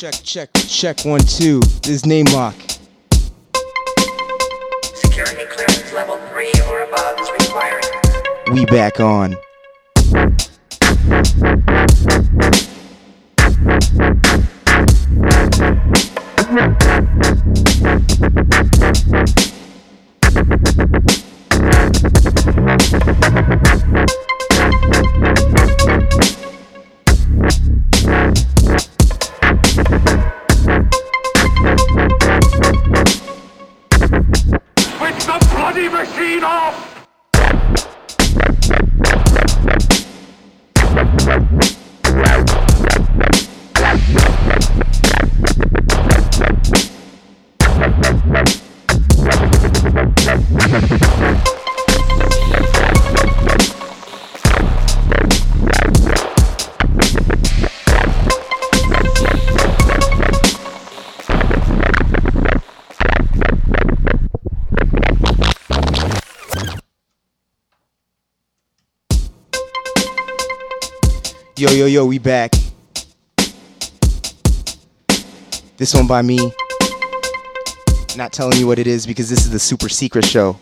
Check, check, check one, two. This is name lock. Security clearance level 3 or above is required. We back on. Yo, we back. This one by me. Not telling you what it is because this is the super secret show.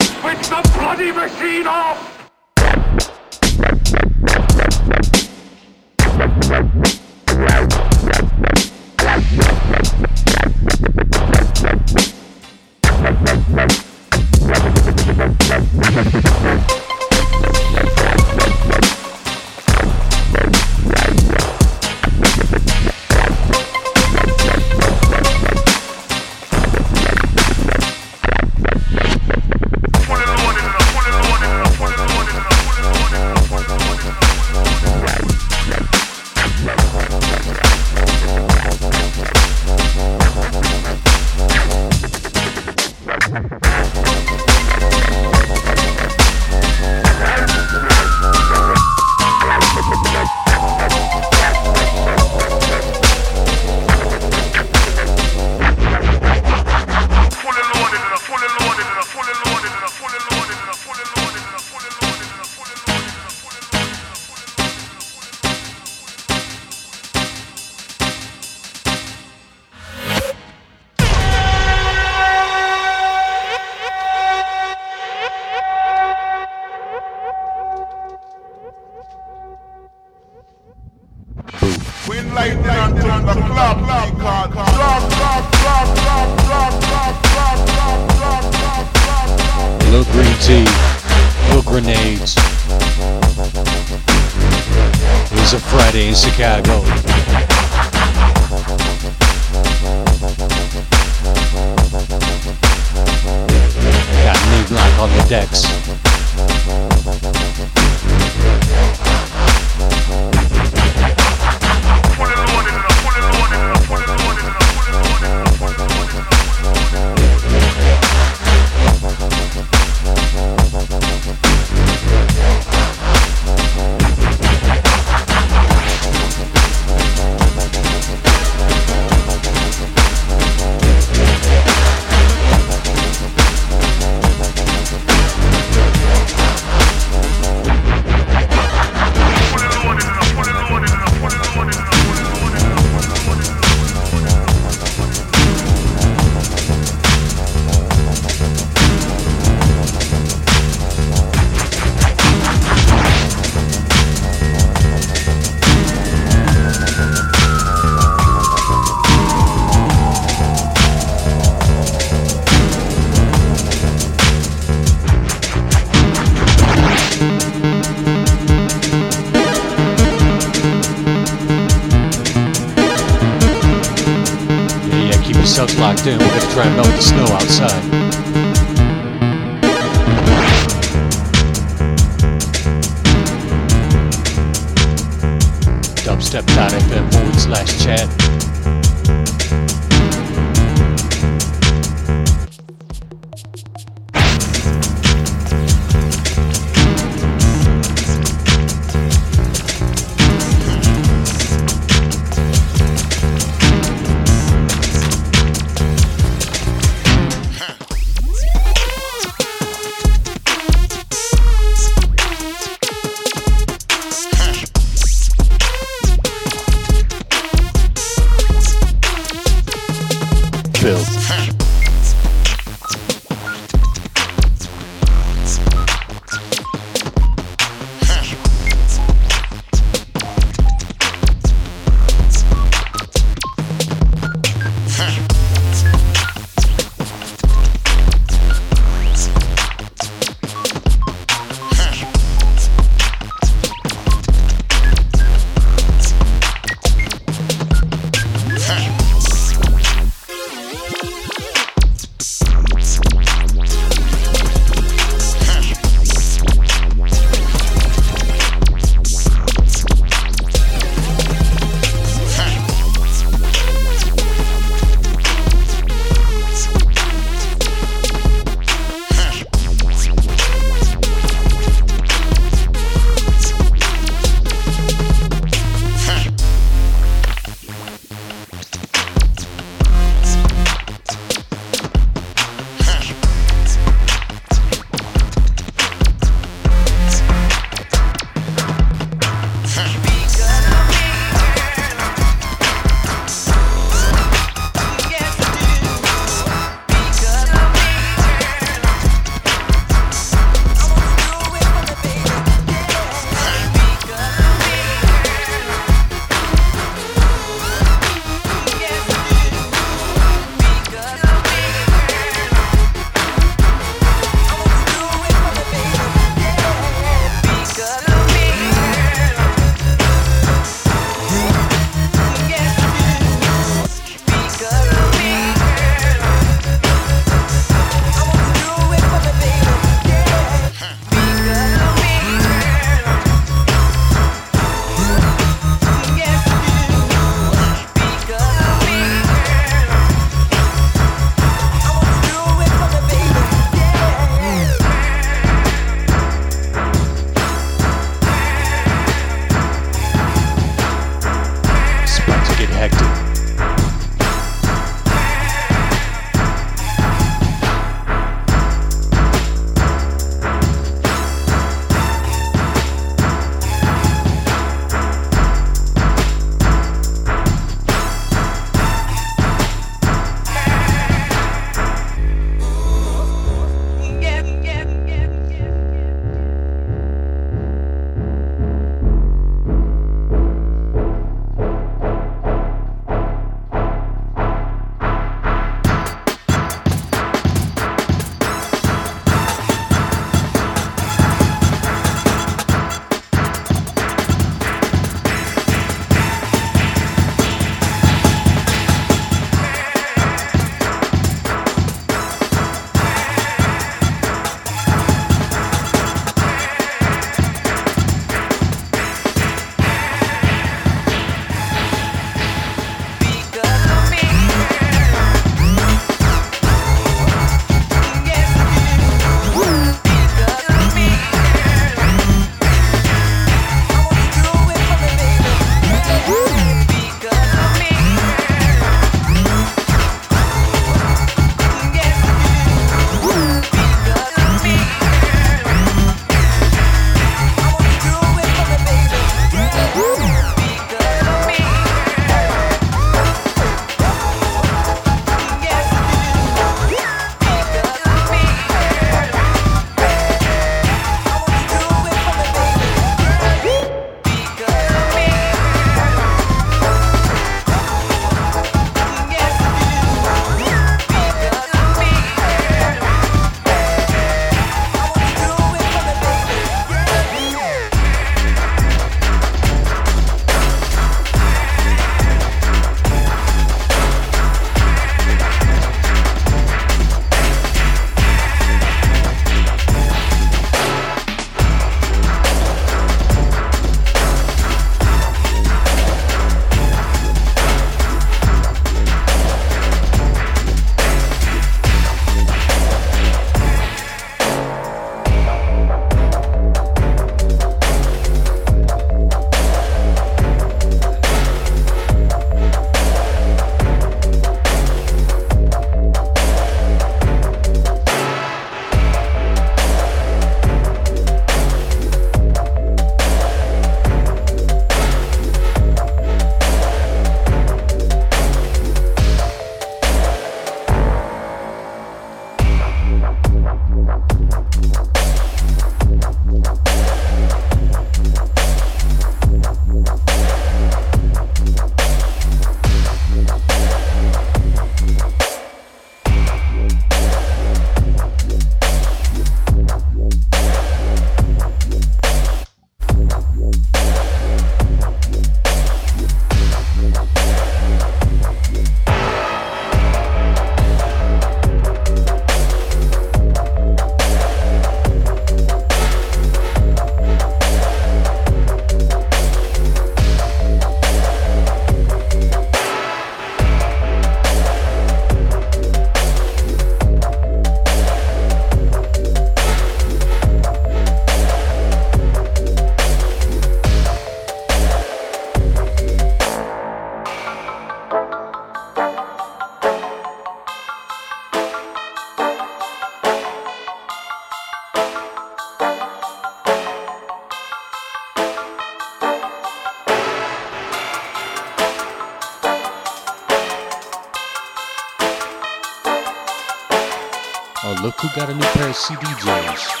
Got a new pair of CDJs.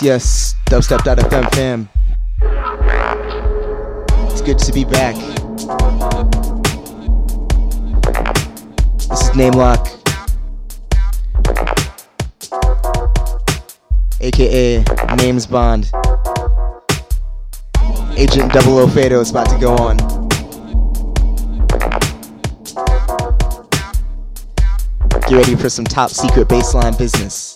Yes, yes, dubstep.fm fam. It's good to be back. This is Name Lock, aka Names Bond. Agent Double O Fado is about to go on. Get ready for some top secret bassline business.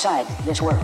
Outside this world,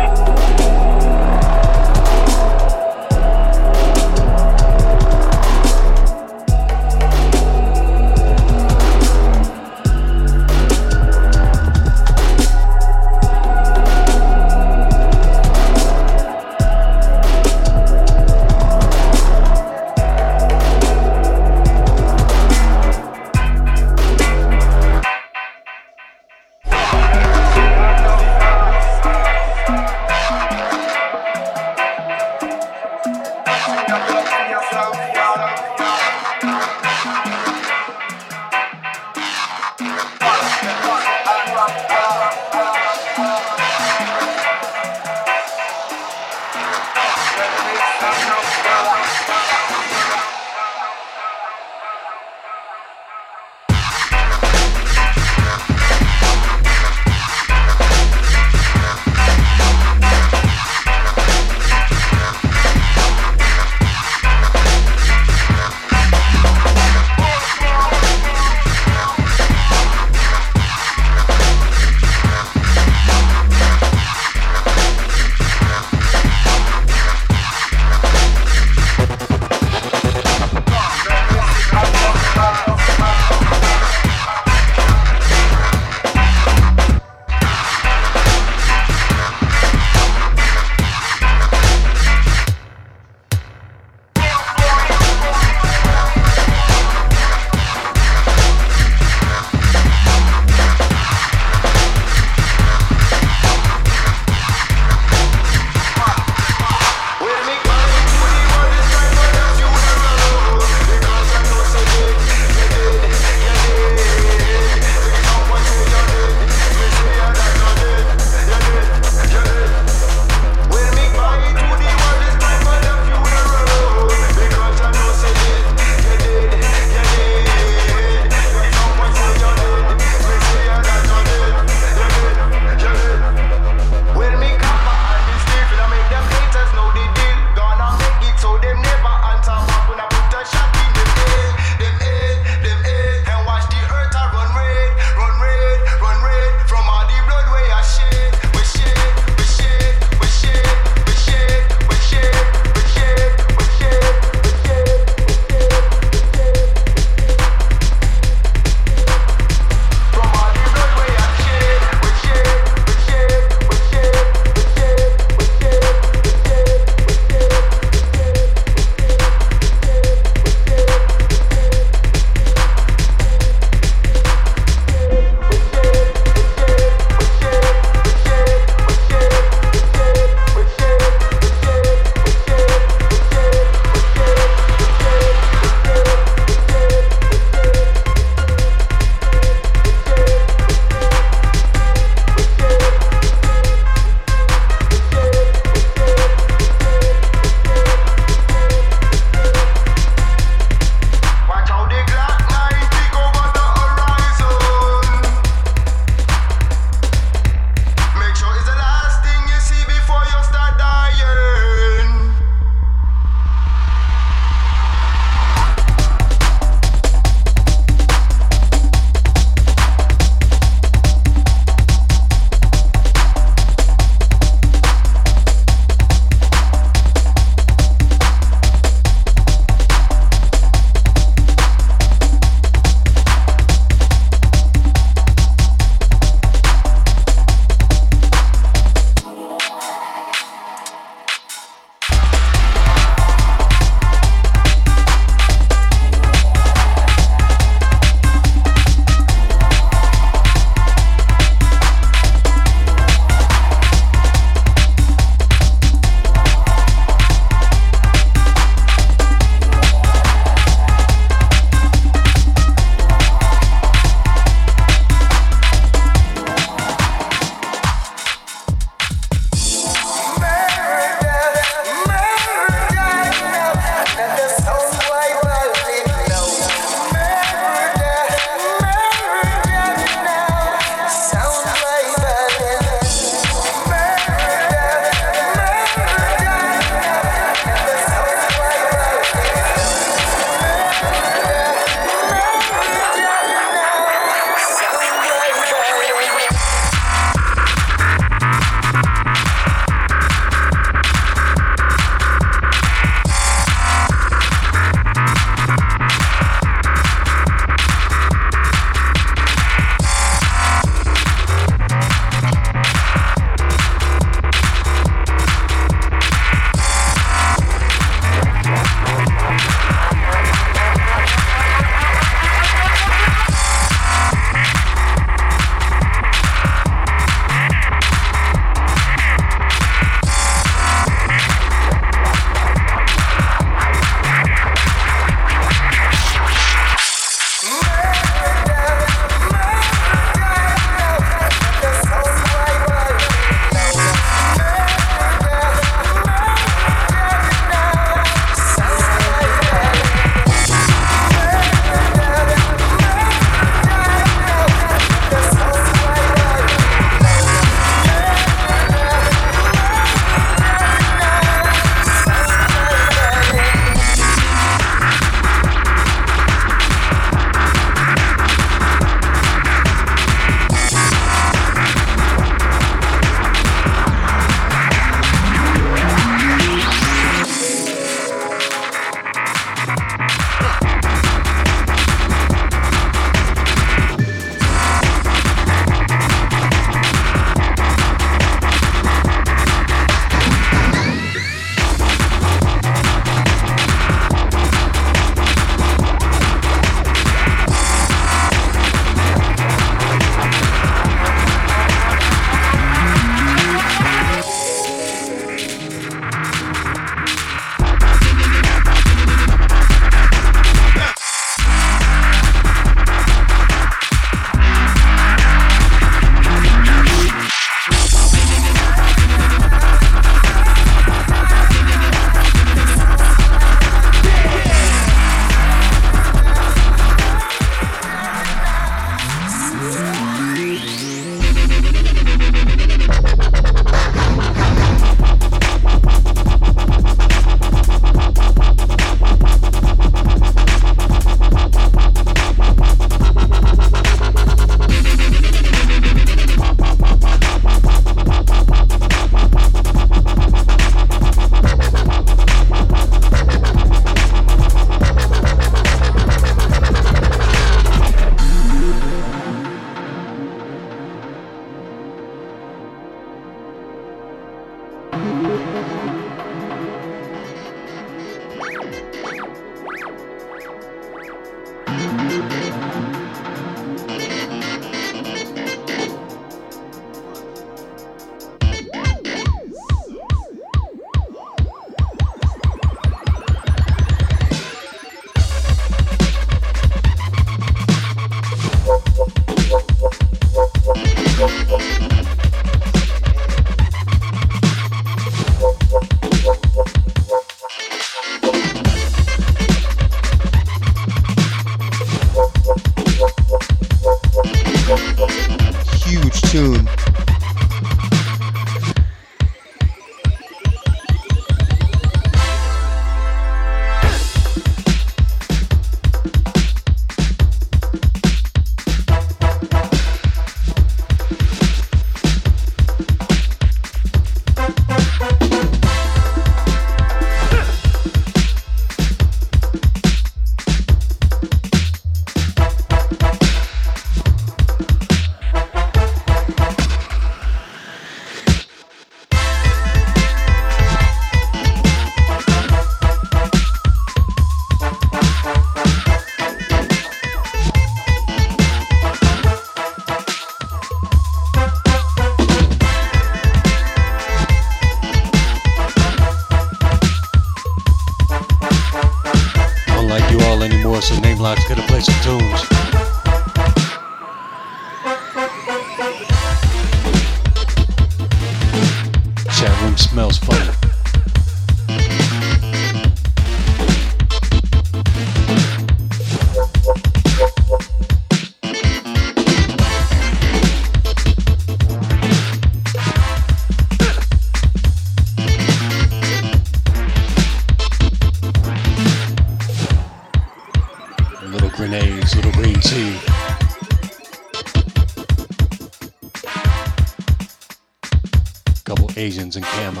Americans in camo.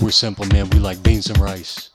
We're simple, man. We like beans and rice.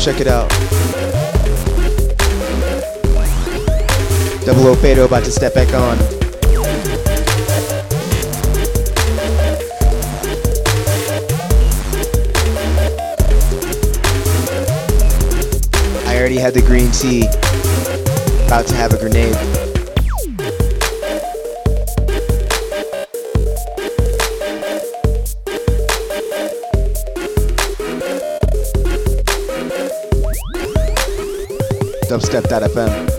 Check it out. Double O Fado about to step back on. I already had the green tea. About to have a grenade. Dubstep.fm.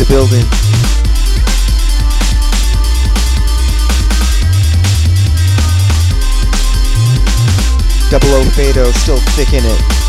the building. Double O Fado still thick in it.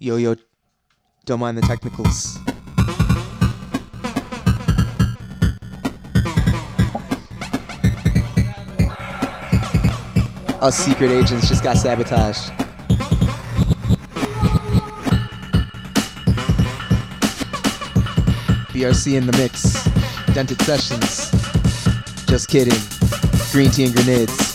Yo yo, don't mind the technicals. Us secret agents just got sabotaged. BRC in the mix. Dented Sessions. Just kidding. Green tea and grenades.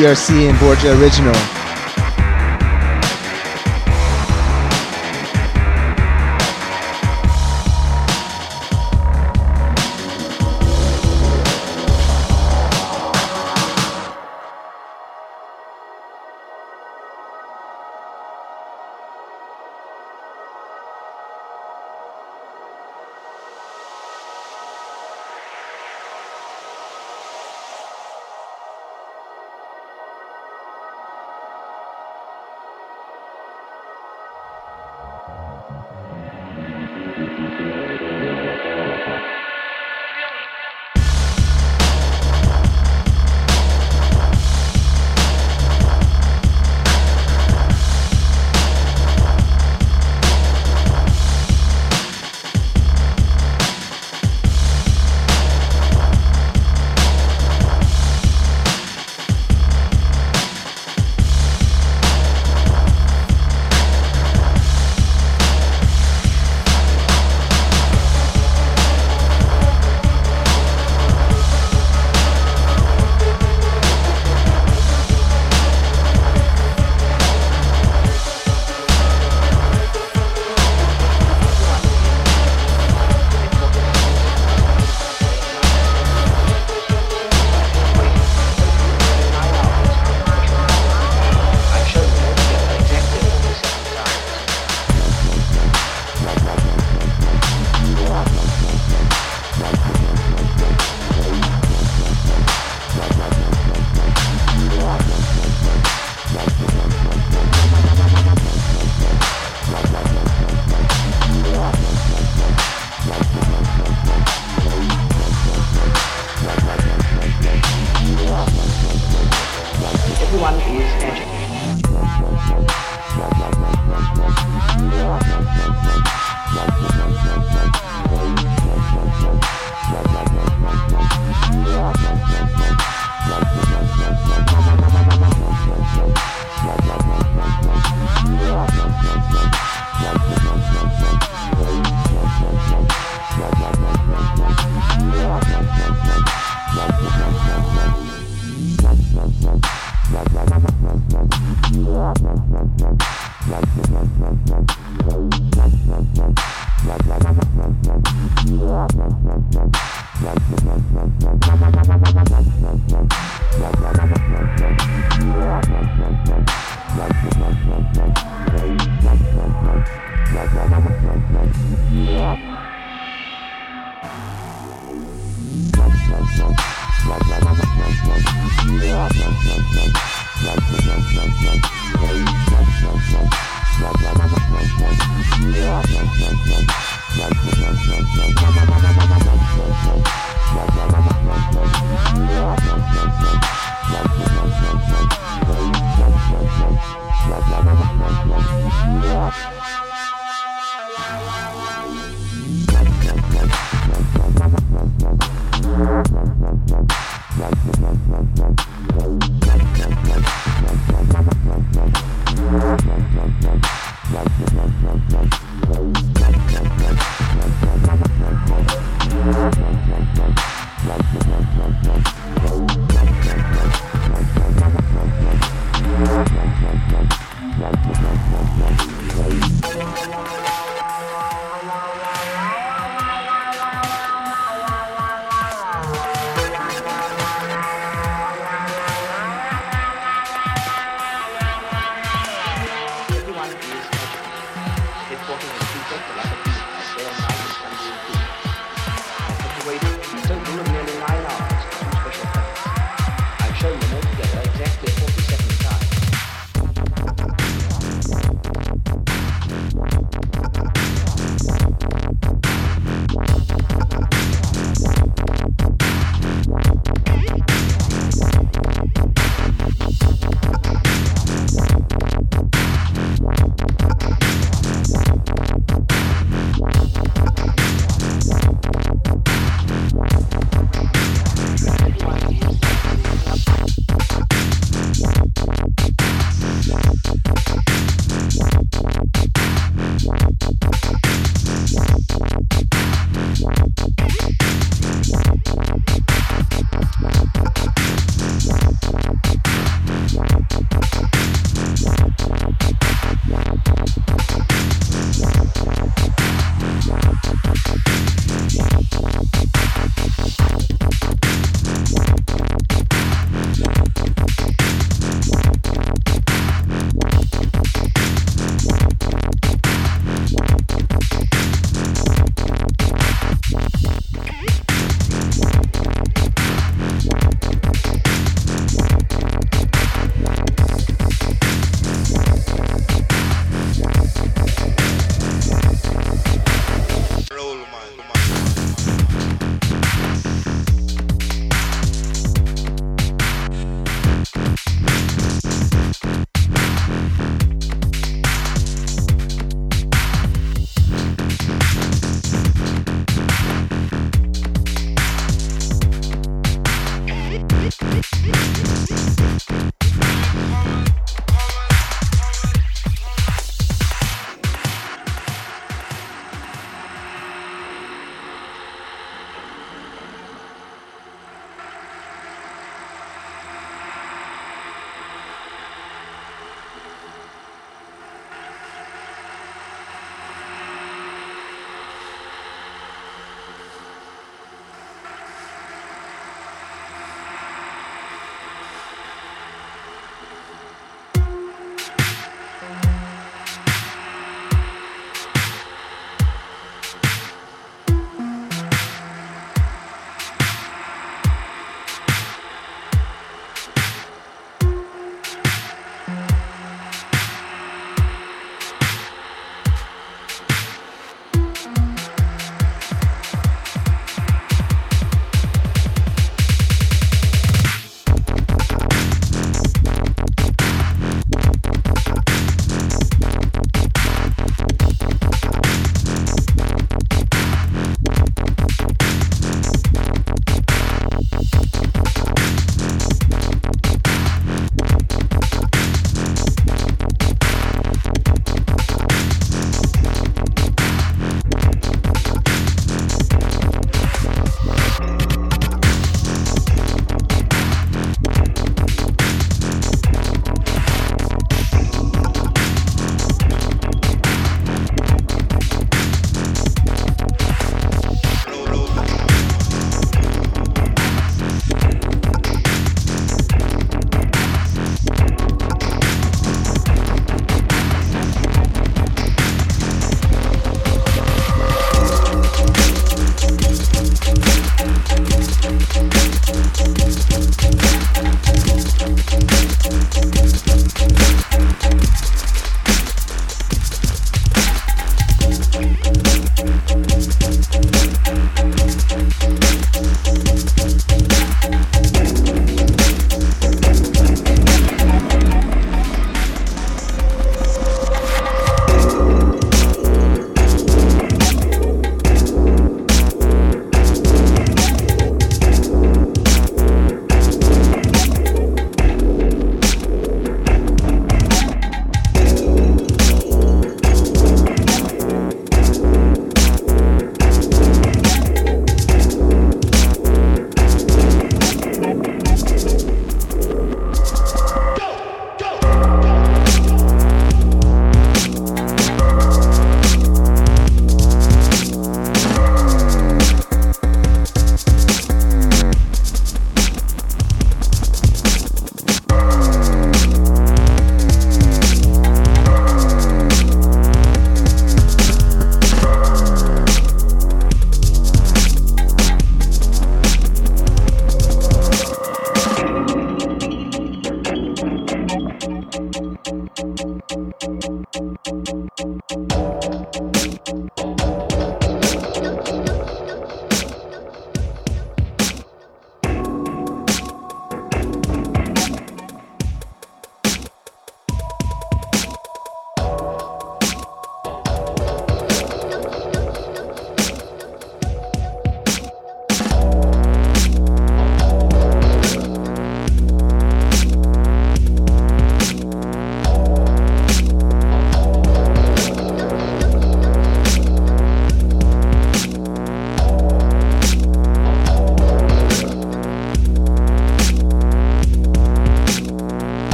BRC and Borgia Original.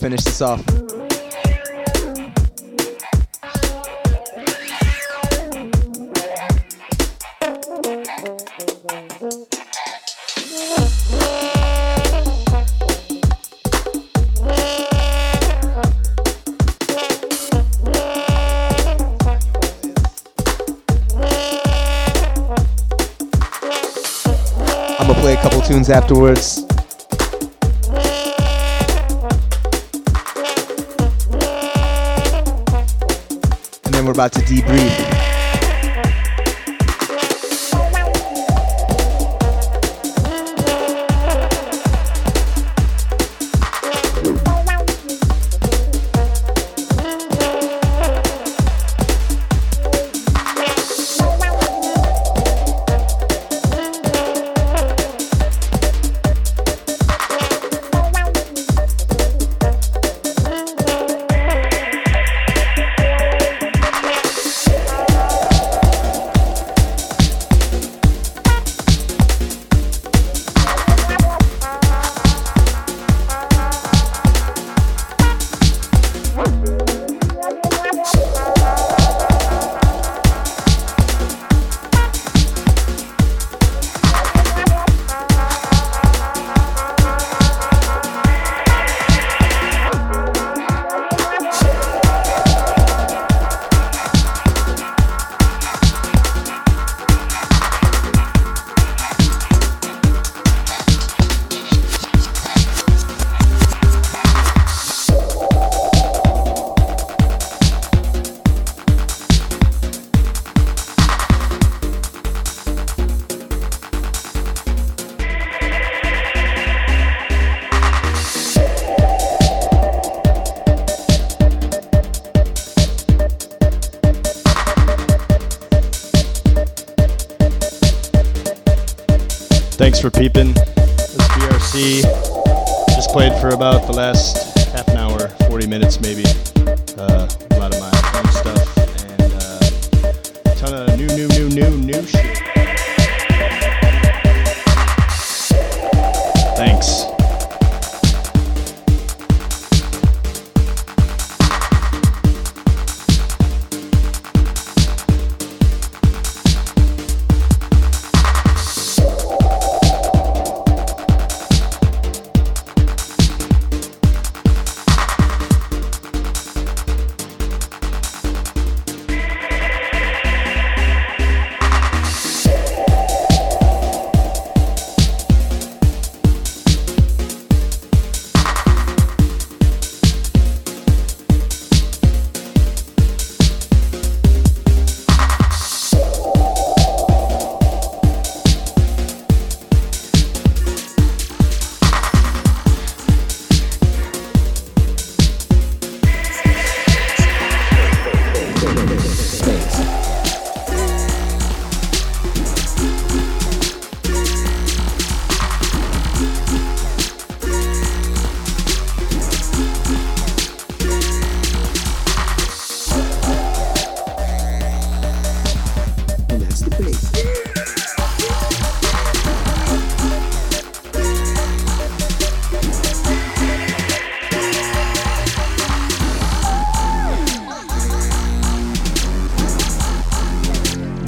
finish this off. tunes afterwards. about to debrief.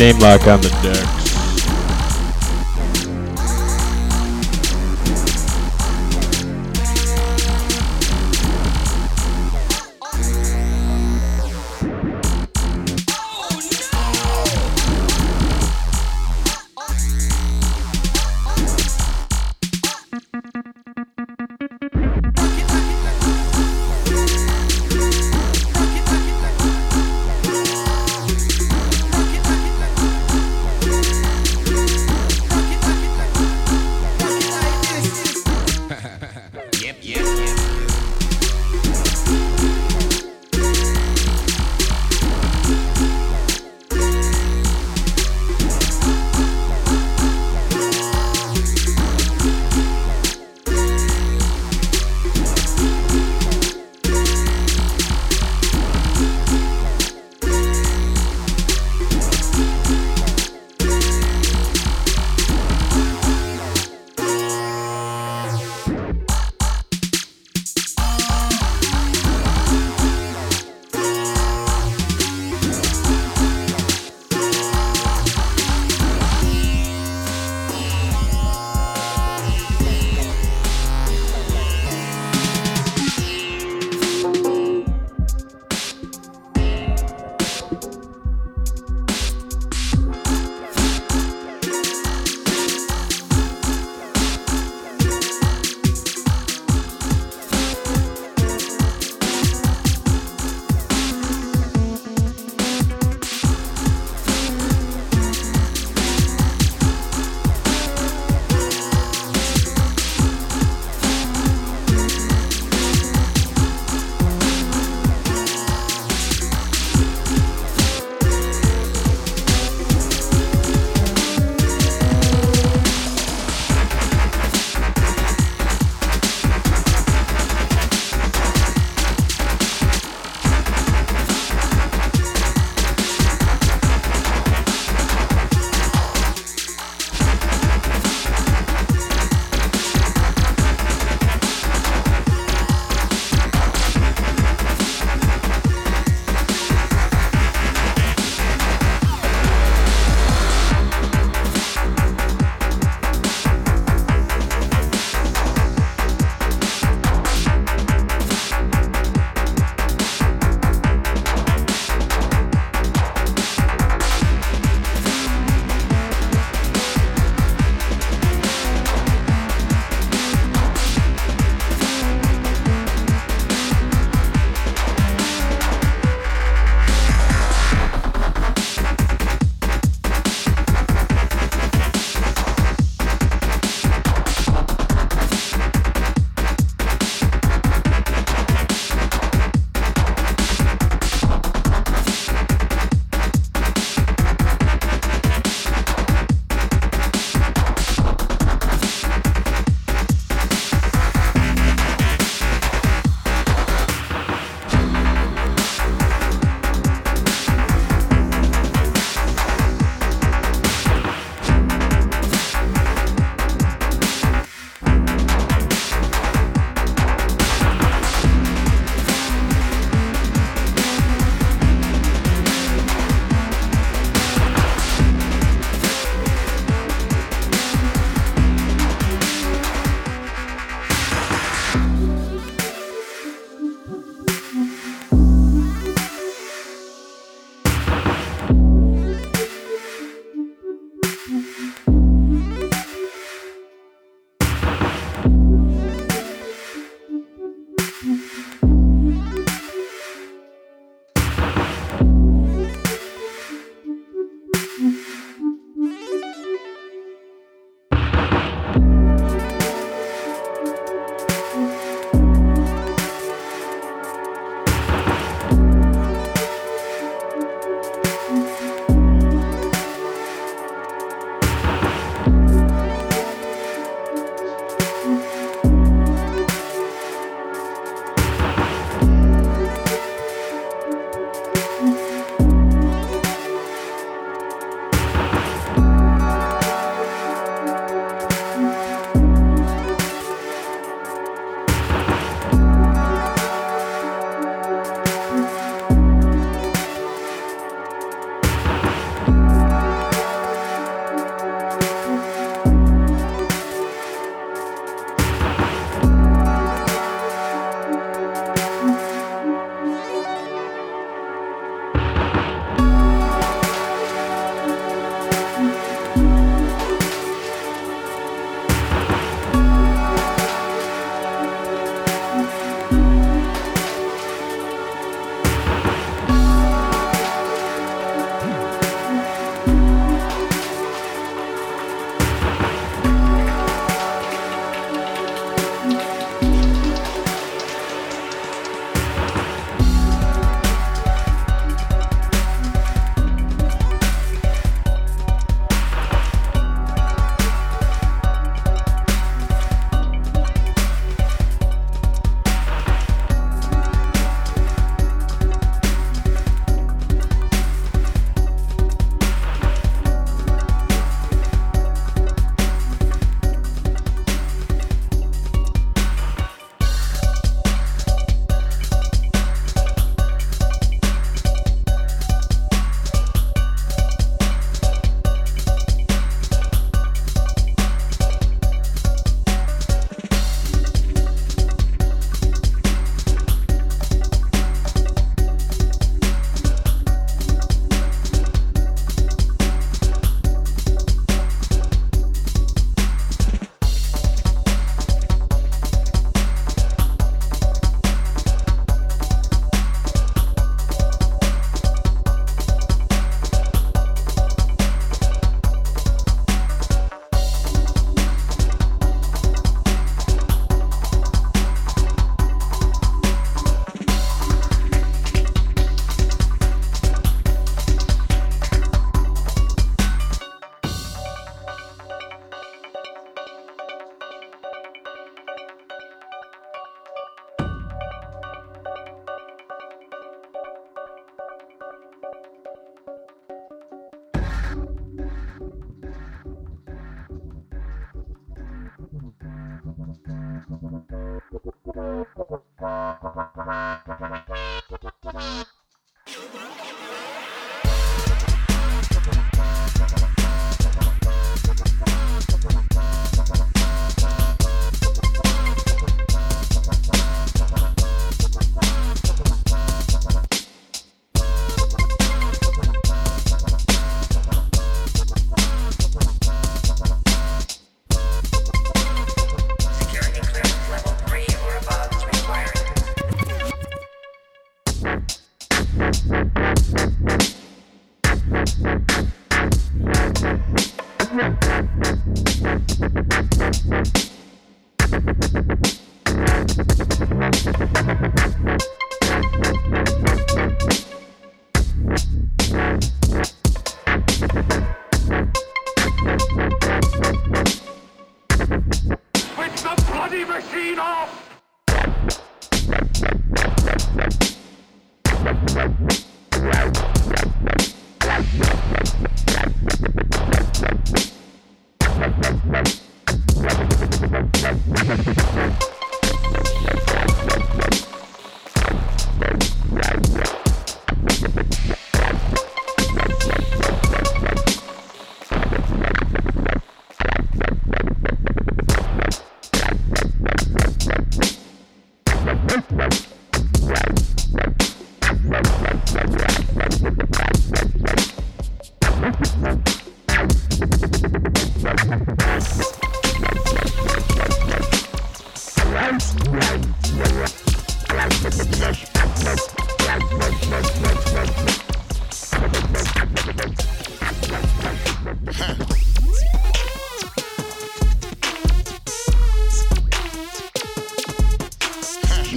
name lock on the deck.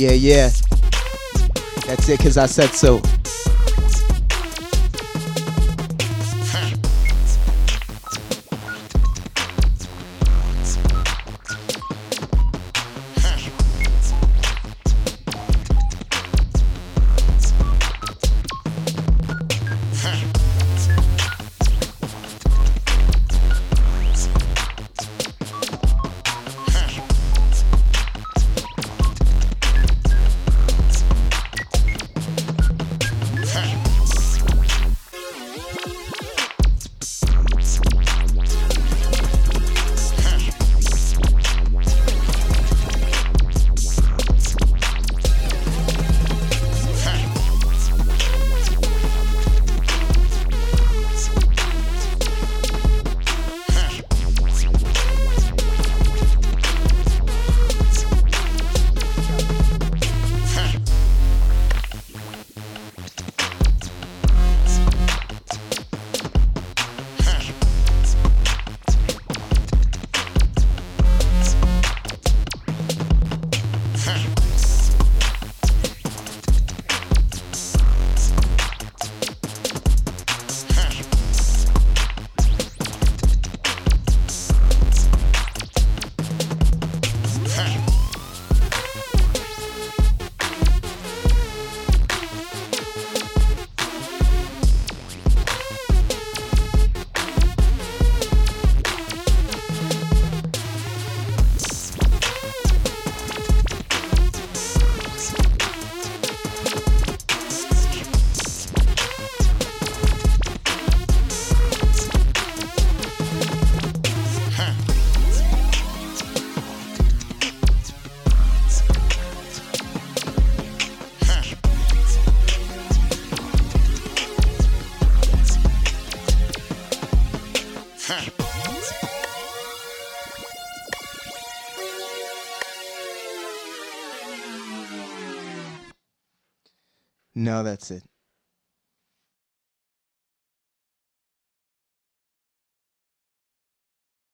Yeah, yeah. That's it, cause I said so. No, that's it.